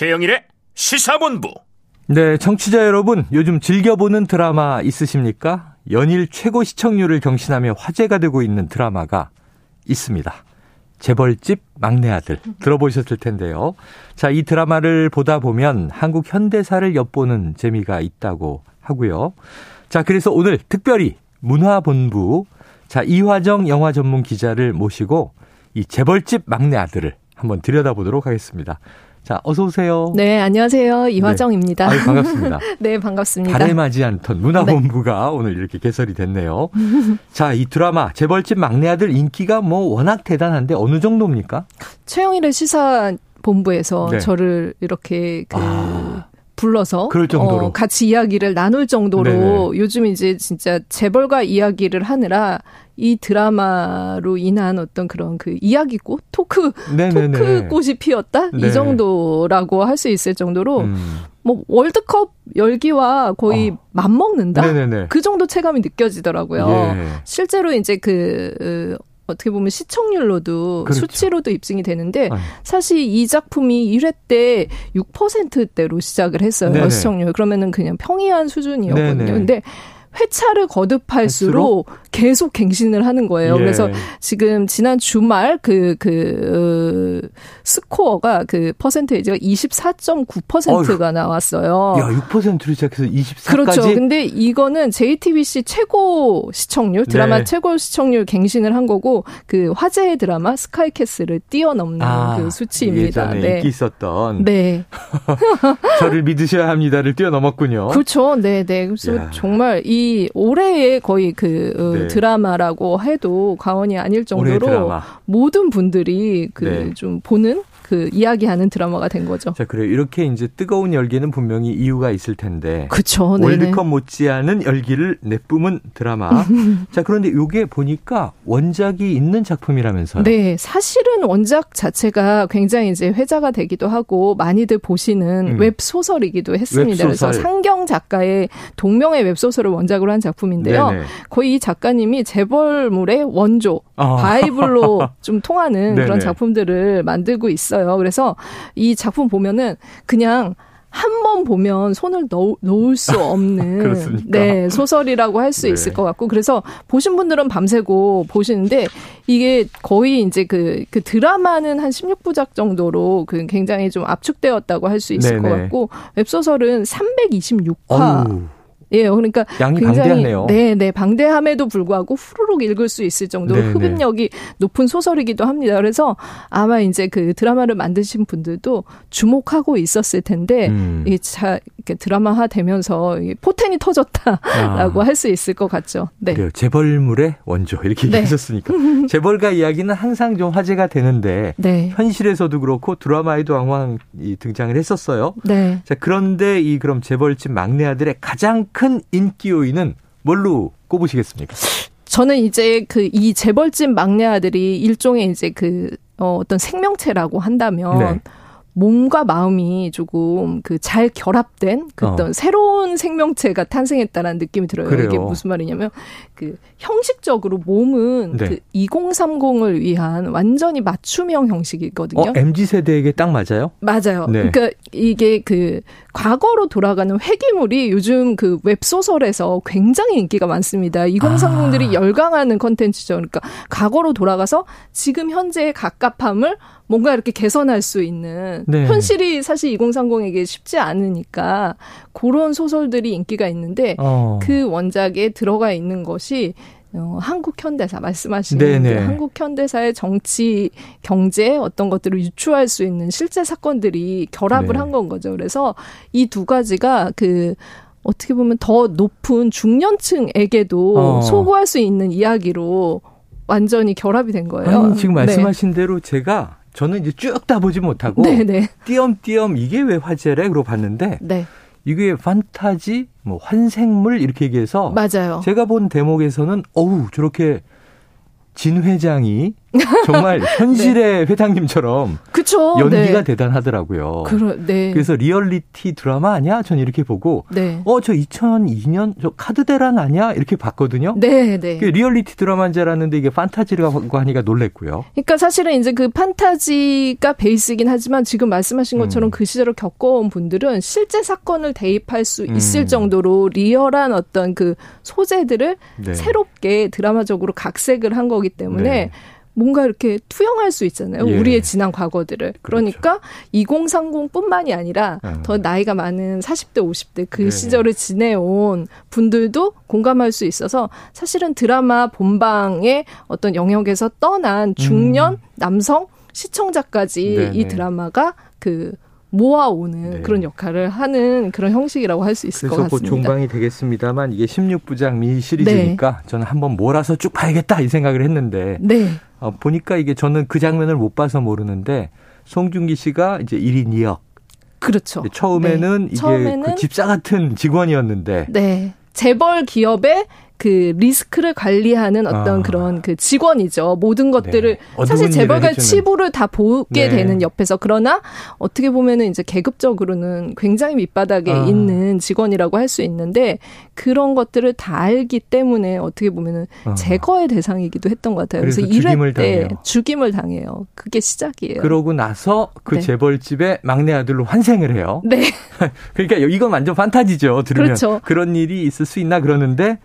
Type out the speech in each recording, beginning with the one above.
최영일의 시사본부. 네, 청취자 여러분, 요즘 즐겨보는 드라마 있으십니까? 연일 최고 시청률을 경신하며 화제가 되고 있는 드라마가 있습니다. 재벌집 막내 아들 들어보셨을 텐데요. 자, 이 드라마를 보다 보면 한국 현대사를 엿보는 재미가 있다고 하고요. 자, 그래서 오늘 특별히 문화본부 자, 이화정 영화 전문 기자를 모시고 이 재벌집 막내 아들을 한번 들여다보도록 하겠습니다. 자, 어서 오세요. 네, 안녕하세요. 이화정입니다. 네. 아유, 반갑습니다. 네, 반갑습니다. 바램하지 않던 문화본부가 네. 오늘 이렇게 개설이 됐네요. 자, 이 드라마 재벌집 막내 아들 인기가 뭐 워낙 대단한데 어느 정도입니까? 최영일의 시사 본부에서 네. 저를 이렇게 그 아. 불러서 그럴 정도로 어, 같이 이야기를 나눌 정도로 네네. 요즘 이제 진짜 재벌과 이야기를 하느라 이 드라마로 인한 어떤 그런 그 이야기꽃 토크 네네네. 토크꽃이 피었다 네. 이 정도라고 할 수 있을 정도로 음. 뭐 월드컵 열기와 거의 어. 맞먹는다 네네네. 그 정도 체감이 느껴지더라고요. 예. 실제로 이제 그 어떻게 보면 시청률로도 그렇죠. 수치로도 입증이 되는데 아 사실 이 작품이 1회 때 6%대로 시작을 했어요. 네네. 시청률. 그러면은 그냥 평이한 수준이었거든요. 네네. 근데 회차를 거듭할수록 계속 갱신을 하는 거예요. 예. 그래서 지금 지난 주말 그, 그, 어, 스코어가 그 퍼센테이지가 24.9%가 어휴. 나왔어요. 야, 6%로 시작해서 24까지? 그렇죠. 근데 이거는 JTBC 최고 시청률, 드라마 네. 최고 시청률 갱신을 한 거고 그 화제의 드라마 스카이캐슬을 뛰어넘는 아, 그 수치입니다. 예전에 네. 인기 있었던. 네. 저를 믿으셔야 합니다를 뛰어넘었군요. 그렇죠. 네, 네. 그래서 야. 정말 이 올해의 거의 그 어, 네. 드라마라고 해도 과언이 아닐 정도로 모든 분들이 그좀 네. 보는 그 이야기하는 드라마가 된 거죠. 자, 그래 이렇게 이제 뜨거운 열기는 분명히 이유가 있을 텐데. 그렇죠. 월드컵 못지않은 열기를 내뿜은 드라마. 자, 그런데 이게 보니까 원작이 있는 작품이라면서요. 네, 사실은 원작 자체가 굉장히 이제 회자가 되기도 하고 많이들 보시는 음. 웹 소설이기도 했습니다. 웹소설. 그래서 상경 작가의 동명의 웹 소설을 원작으로 한 작품인데요. 네네. 거의 이 작가님이 재벌물의 원조, 아. 바이블로 좀 통하는 그런 작품들을 만들고 있어요. 있어요. 그래서 이 작품 보면은 그냥 한번 보면 손을 넣, 놓을 수 없는 네 소설이라고 할수 네. 있을 것 같고 그래서 보신 분들은 밤새고 보시는데 이게 거의 이제 그, 그 드라마는 한 16부작 정도로 그 굉장히 좀 압축되었다고 할 수 있을 네네. 것 같고 웹소설은 326화 어휴. 예, 그러니까 양이 굉장히 방대하네요. 네, 네, 방대함에도 불구하고 후루룩 읽을 수 있을 정도로 네, 흡입력이 네. 높은 소설이기도 합니다. 그래서 아마 이제 그 드라마를 만드신 분들도 주목하고 있었을 텐데 음. 이차 이렇게 드라마화 되면서 포텐이 터졌다라고 아. 할수 있을 것 같죠. 네. 그래요. 재벌물의 원조 이렇게 네. 얘기하셨으니까 재벌가 이야기는 항상 좀 화제가 되는데 네. 현실에서도 그렇고 드라마에도 왕왕 등장을 했었어요. 네. 자, 그런데 이 그럼 재벌집 막내 아들의 가장 큰 인기 요인은 뭘로 꼽으시겠습니까? 저는 이제 그 이 재벌집 막내 아들이 일종의 이제 그 어, 어떤 생명체라고 한다면 네. 몸과 마음이 조금 그 잘 결합된 그 어. 어떤 새로운 생명체가 탄생했다라는 느낌이 들어요. 그래요. 이게 무슨 말이냐면 그 형식적으로 몸은 네. 그 2030을 위한 완전히 맞춤형 형식이거든요. 어, MZ 세대에게 딱 맞아요? 맞아요. 네. 그러니까 이게 그 과거로 돌아가는 회기물이 요즘 그 웹소설에서 굉장히 인기가 많습니다. 2030들이 아. 열광하는 컨텐츠죠. 그러니까 과거로 돌아가서 지금 현재의 갑갑함을 뭔가 이렇게 개선할 수 있는 네. 현실이 사실 2030에게 쉽지 않으니까 그런 소설들이 인기가 있는데 어. 그 원작에 들어가 있는 것이 어, 한국 현대사 말씀하신 그 한국 현대사의 정치, 경제 어떤 것들을 유추할 수 있는 실제 사건들이 결합을 네. 한건 거죠. 그래서 이 두 가지가 그 어떻게 보면 더 높은 중년층에게도 어. 소구할 수 있는 이야기로 완전히 결합이 된 거예요. 아니, 지금 네. 말씀하신 네. 대로 제가 저는 이제 쭉 다 보지 못하고 네네. 네. 띄엄띄엄 이게 왜 화제래? 그러고 봤는데 네. 이게 판타지, 뭐 환생물 이렇게 얘기해서 맞아요. 제가 본 대목에서는 어우 저렇게 진 회장이 정말 현실의 네. 회장님처럼 그쵸? 연기가 네. 대단하더라고요. 그러, 네. 그래서 리얼리티 드라마 아니야? 전 이렇게 보고 네. 어저 2002년 저 카드 대란 아니야? 이렇게 봤거든요. 네, 네. 리얼리티 드라마인 줄 알았는데 이게 판타지라고 하니까 놀랬고요. 그러니까 사실은 이제 그 판타지가 베이스이긴 하지만 지금 말씀하신 것처럼 음. 그 시절을 겪어온 분들은 실제 사건을 대입할 수 있을 음. 정도로 리얼한 어떤 그 소재들을 네. 새롭게 드라마적으로 각색을 한 거기 때문에 네. 뭔가 이렇게 투영할 수 있잖아요. 예. 우리의 지난 과거들을. 그렇죠. 그러니까 그렇죠. 2030뿐만이 아니라 음. 더 나이가 많은 40대, 50대 그 네. 시절을 지내온 분들도 공감할 수 있어서 사실은 드라마 본방의 어떤 영역에서 떠난 중년 음. 남성 시청자까지 네네. 이 드라마가 그 모아오는 네. 그런 역할을 하는 그런 형식이라고 할 수 있을 것 같습니다. 그래서 곧 종방이 되겠습니다만 이게 16부작 미니 시리즈니까 네. 저는 한번 몰아서 쭉 봐야겠다 이 생각을 했는데 네. 어, 보니까 이게 저는 그 장면을 못 봐서 모르는데 송중기 씨가 이제 1인 2역. 그렇죠. 처음에는 네. 이게 처음에는 그 집사 같은 직원이었는데. 네. 재벌 기업의 그 리스크를 관리하는 어떤 아. 그런 그 직원이죠. 모든 것들을 네. 사실 재벌가 치부를 다 보게 네. 되는 옆에서 그러나 어떻게 보면은 이제 계급적으로는 굉장히 밑바닥에 아. 있는 직원이라고 할 수 있는데 그런 것들을 다 알기 때문에 어떻게 보면은 아. 제거의 대상이기도 했던 것 같아요. 그래서, 그래서 이럴 때 당해요. 죽임을 당해요. 그게 시작이에요. 그러고 나서 그 네. 재벌집의 막내 아들로 환생을 해요. 네. 그러니까 이건 완전 판타지죠. 들으면 그렇죠. 그런 일이 있을 수 있나 그러는데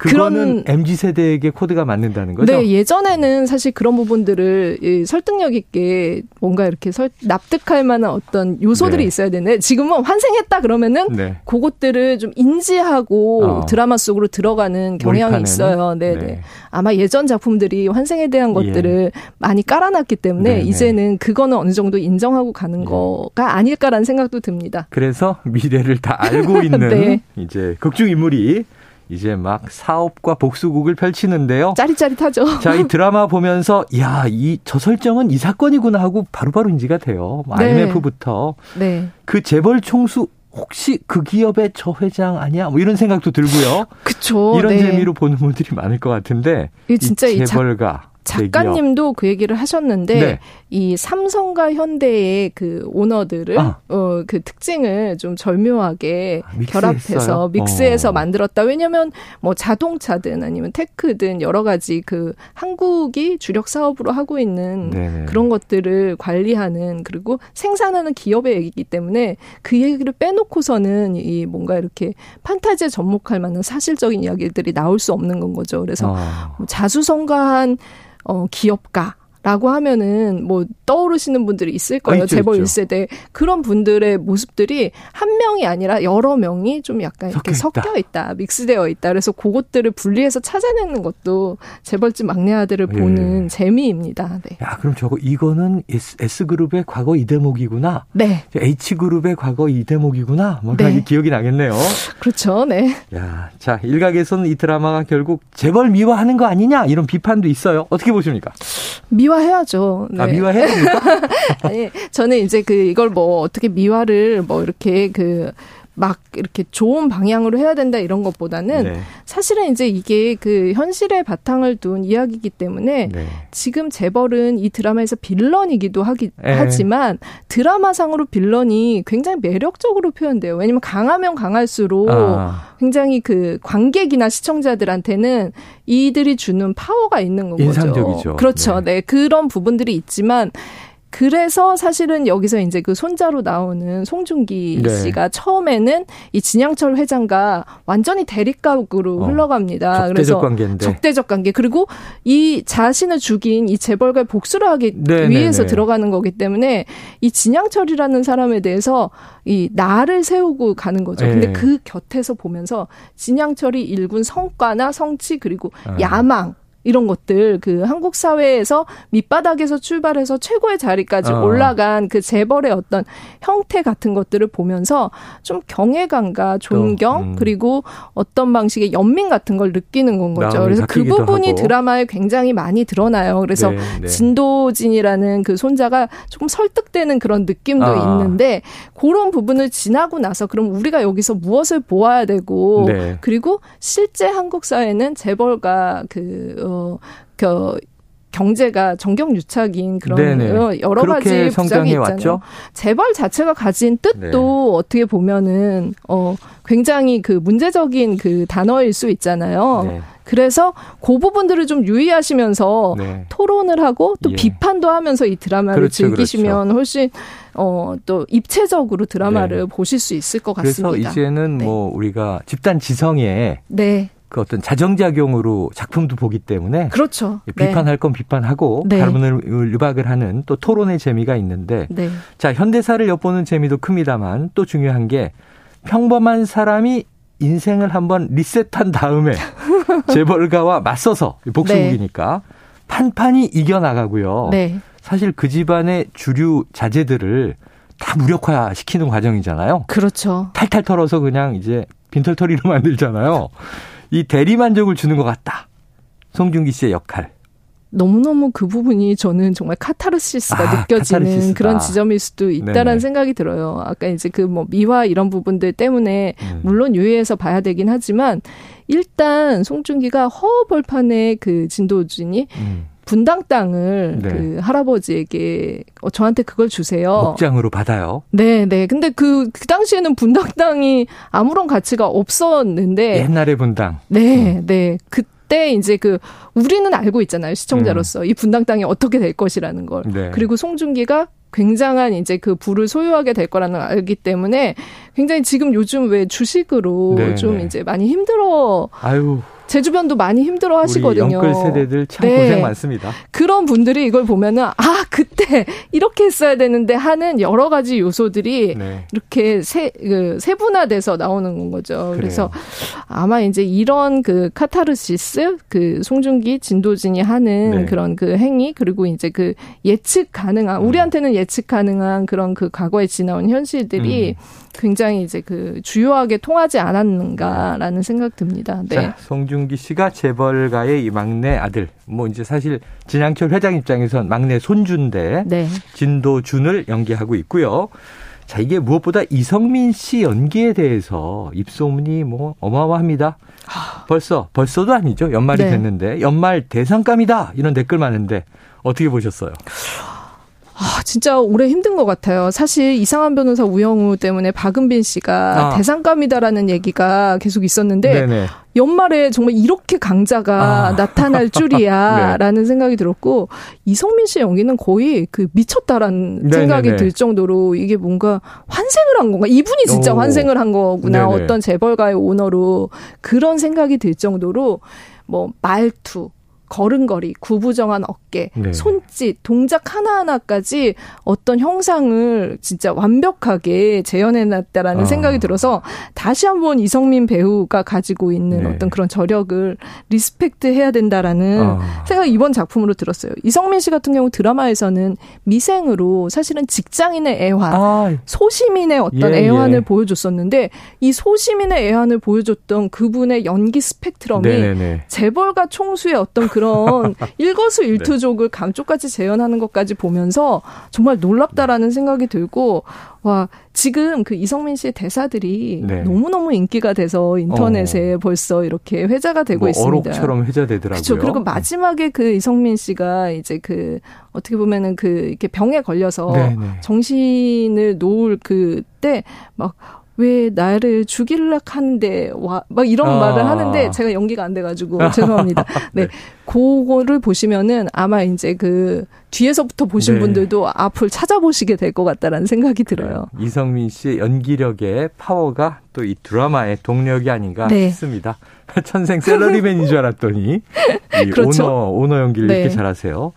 그거는 MZ 세대에게 코드가 맞는다는 거죠? 네, 예전에는 사실 그런 부분들을 설득력 있게 뭔가 이렇게 설, 납득할 만한 어떤 요소들이 네. 있어야 되는데 지금은 환생했다 그러면은 네. 그것들을 좀 인지하고 어. 드라마 속으로 들어가는 경향이 몰입하는? 있어요. 네, 네, 네. 아마 예전 작품들이 환생에 대한 것들을 예. 많이 깔아놨기 때문에 네네. 네. 이제는 그거는 어느 정도 인정하고 가는 예. 거가 아닐까라는 생각도 듭니다. 그래서 미래를 다 알고 있는 네. 이제 극중 인물이 이제 막 사업과 복수국을 펼치는데요. 짜릿짜릿하죠. 자, 이 드라마 보면서 야, 이 저 설정은 이 사건이구나 하고 바로바로 인지가 돼요. 뭐 네. IMF부터 네. 그 재벌 총수 혹시 그 기업의 저 회장 아니야? 뭐 이런 생각도 들고요. 그렇죠. 이런 네. 재미로 보는 분들이 많을 것 같은데 이 진짜 이 재벌가 작가님도 그 얘기를 하셨는데 네. 이 삼성과 현대의 그 오너들을 아. 어그 특징을 좀 절묘하게 아, 결합해서 믹스해서 어. 만들었다. 왜냐면 뭐 자동차든 아니면 테크든 여러 가지 그 한국이 주력 사업으로 하고 있는 네네. 그런 것들을 관리하는 그리고 생산하는 기업의 얘기이기 때문에 그 얘기를 빼놓고서는 이 뭔가 이렇게 판타지에 접목할 만한 사실적인 이야기들이 나올 수 없는 건 거죠. 그래서 어. 뭐 자수성가한 어, 기업가, 라고 하면은 뭐 떠오르시는 분들이 있을 거예요. 아, 있죠, 재벌 있죠. 1세대. 그런 분들의 모습들이 한 명이 아니라 여러 명이 좀 약간 이렇게 섞여, 섞여 있다. 믹스되어 있다. 그래서 그것들을 분리해서 찾아내는 것도 재벌집 막내 아들을 예. 보는 재미입니다. 네. 야, 그럼 저거 이거는 S, 그룹의 과거 이 대목이구나. 네. H 그룹의 과거 이 대목이구나. 뭐 네. 기억이 나겠네요. 그렇죠. 네. 야, 자, 일각에서는 이 드라마가 결국 재벌 미화하는 거 아니냐 이런 비판도 있어요. 어떻게 보십니까? 미 미화해야죠. 네. 아, 미화해야 됩니까? 아니, 저는 이제 그 이걸 뭐 어떻게 미화를 뭐 이렇게 그 막 이렇게 좋은 방향으로 해야 된다 이런 것보다는 네. 사실은 이제 이게 그 현실의 바탕을 둔 이야기이기 때문에 네. 지금 재벌은 이 드라마에서 빌런이기도 하기, 에. 네. 하지만 드라마상으로 빌런이 굉장히 매력적으로 표현돼요. 왜냐면 강하면 강할수록 아. 굉장히 그 관객이나 시청자들한테는 이들이 주는 파워가 있는 거죠. 인상적이죠. 그렇죠. 네. 네. 그런 부분들이 있지만 그래서 사실은 여기서 이제 그 손자로 나오는 송중기 네. 씨가 처음에는 이 진양철 회장과 완전히 대립각으로 어, 흘러갑니다. 적대적 그래서 관계인데. 적대적 관계. 그리고 이 자신을 죽인 이 재벌가의 복수를 하기 네, 네 위해서 네, 들어가는 거기 때문에 이 진양철이라는 사람에 대해서 이 나를 세우고 가는 거죠. 근데 네. 그 곁에서 보면서 진양철이 일군 성과나 성취 그리고 아. 야망 이런 것들 그 한국 사회에서 밑바닥에서 출발해서 최고의 자리까지 어. 올라간 그 재벌의 어떤 형태 같은 것들을 보면서 좀 경외감과 존경 음. 그리고 어떤 방식의 연민 같은 걸 느끼는 건 거죠. 그래서 그 부분이 하고. 드라마에 굉장히 많이 드러나요. 그래서 네, 네. 진도진이라는 그 손자가 조금 설득되는 그런 느낌도 아. 있는데 그런 부분을 지나고 나서 그럼 우리가 여기서 무엇을 보아야 되고 네. 그리고 실제 한국 사회는 재벌과 그 어, 그 경제가 정경유착인 그런 네네. 여러 가지 부작용이 있잖아요. 왔죠? 재벌 자체가 가진 뜻도 네. 어떻게 보면은 어 굉장히 그 문제적인 그 단어일 수 있잖아요. 네. 그래서 그 부분들을 좀 유의하시면서 네. 토론을 하고 또 예. 비판도 하면서 이 드라마를 그렇죠, 즐기시면 그렇죠. 훨씬 어, 또 입체적으로 드라마를 네. 보실 수 있을 것 같습니다. 그래서 이제는 네. 뭐 우리가 집단 지성에 네. 그 어떤 자정작용으로 작품도 보기 때문에 그렇죠. 비판할 건 비판하고 네. 다른을 유박을 하는 또 토론의 재미가 있는데 네. 자 현대사를 엿보는 재미도 큽니다만 또 중요한 게 평범한 사람이 인생을 한번 리셋한 다음에 재벌가와 맞서서 복수국이니까 네. 판판이 이겨나가고요. 네. 사실 그 집안의 주류 자재들을 다 무력화시키는 과정이잖아요. 그렇죠. 탈탈 털어서 그냥 이제 빈털터리로 만들잖아요. 이 대리만족을 주는 것 같다. 송중기 씨의 역할. 너무너무 그 부분이 저는 정말 카타르시스가 아, 느껴지는 카타르시스다. 그런 지점일 수도 있다라는 네네. 생각이 들어요. 아까 이제 그 뭐 미화 이런 부분들 때문에 음. 물론 유의해서 봐야 되긴 하지만 일단 송중기가 허벌판의 그 진도준이 음. 분당 땅을 네. 그 할아버지에게 어, 저한테 그걸 주세요. 목장으로 받아요. 네, 네. 근데 그, 그 당시에는 분당 땅이 아무런 가치가 없었는데. 옛날의 분당. 네, 음. 네. 그 그때 이제 그 우리는 알고 있잖아요 시청자로서 음. 이 분당 땅이 어떻게 될 것이라는 걸 네. 그리고 송중기가 굉장한 이제 그 부를 소유하게 될 거라는 걸 알기 때문에 굉장히 지금 요즘 왜 주식으로 네, 좀 네. 이제 많이 힘들어 아유. 제 주변도 많이 힘들어 하시거든요. 우리 연끌 세대들 참 네. 고생 많습니다. 그런 분들이 이걸 보면은 아 그때 이렇게 했어야 되는데 하는 여러 가지 요소들이 네. 이렇게 세, 그, 세분화돼서 나오는 거죠. 그래요. 그래서 아마 이제 이런 그 카타르시스 그 송중기 진도진이 하는 네. 그런 그 행위 그리고 이제 그 예측 가능한 우리한테는 예측 가능한 그런 그 과거에 지나온 현실들이 음. 굉장히 이제 그 주요하게 통하지 않았는가라는 생각 듭니다. 네. 자, 송중 기 씨가 재벌가의 이 막내 아들. 뭐 이제 사실 진양철 회장 입장에선 막내 손주인데 네. 진도준을 연기하고 있고요. 자, 이게 무엇보다 이성민 씨 연기에 대해서 입소문이 뭐 어마어마합니다. 벌써 벌써도 아니죠. 연말이 네. 됐는데 연말 대상감이다. 이런 댓글 많은데 어떻게 보셨어요? 아, 진짜 올해 힘든 것 같아요. 사실 이상한 변호사 우영우 때문에 박은빈 씨가 아. 대상감이다라는 얘기가 계속 있었는데 네네. 연말에 정말 이렇게 강자가 아. 나타날 줄이야라는 네. 생각이 들었고 이성민 씨의 연기는 거의 그 미쳤다라는 네네네. 생각이 들 정도로 이게 뭔가 환생을 한 건가? 이분이 진짜 오. 환생을 한 거구나. 네네. 어떤 재벌가의 오너로 그런 생각이 들 정도로 뭐 말투 걸음걸이, 구부정한 어깨, 네. 손짓, 동작 하나하나까지 어떤 형상을 진짜 완벽하게 재현해놨다라는 아. 생각이 들어서 다시 한번 이성민 배우가 가지고 있는 네. 어떤 그런 저력을 respect 해야 된다라는 아. 생각이 이번 작품으로 들었어요. 이성민 씨 같은 경우 드라마에서는 미생으로 사실은 직장인의 애환, 아. 소시민의 어떤 예, 애환을 예. 보여줬었는데 이 소시민의 애환을 보여줬던 그분의 연기 스펙트럼이 네네네. 재벌가 총수의 어떤 그 그런 일거수일투족을 네. 감쪽같이 재현하는 것까지 보면서 정말 놀랍다라는 생각이 들고 와 지금 그 이성민 씨의 대사들이 네. 너무너무 인기가 돼서 인터넷에 어. 벌써 이렇게 회자가 되고 뭐 있습니다. 어록처럼 회자되더라고요. 그렇죠. 그리고 마지막에 그 이성민 씨가 이제 그 어떻게 보면은 그 이렇게 병에 걸려서 네네. 네. 정신을 놓을 그때 막 왜 나를 죽일락 하는데 와 막 이런 아. 말을 하는데 제가 연기가 안 돼가지고 죄송합니다. 네. 네, 그거를 보시면은 아마 이제 그 뒤에서부터 보신 네. 분들도 앞을 찾아보시게 될 것 같다라는 생각이 들어요. 네. 이성민 씨의 연기력의 파워가 또 이 드라마의 동력이 아닌가 네. 싶습니다. 천생 샐러리맨인 줄 알았더니 이 그렇죠? 오너 오너 연기를 네. 이렇게 잘하세요.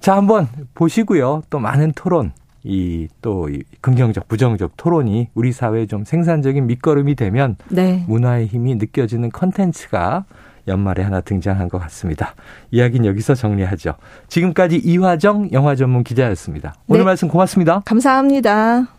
자 한번 보시고요. 또 많은 토론 이또 이 긍정적 부정적 토론이 우리 사회에 좀 생산적인 밑거름이 되면 네. 문화의 힘이 느껴지는 컨텐츠가 연말에 하나 등장한 것 같습니다. 이야기는 여기서 정리하죠. 지금까지 이화정 영화 전문 기자였습니다. 오늘 네. 말씀 고맙습니다. 감사합니다.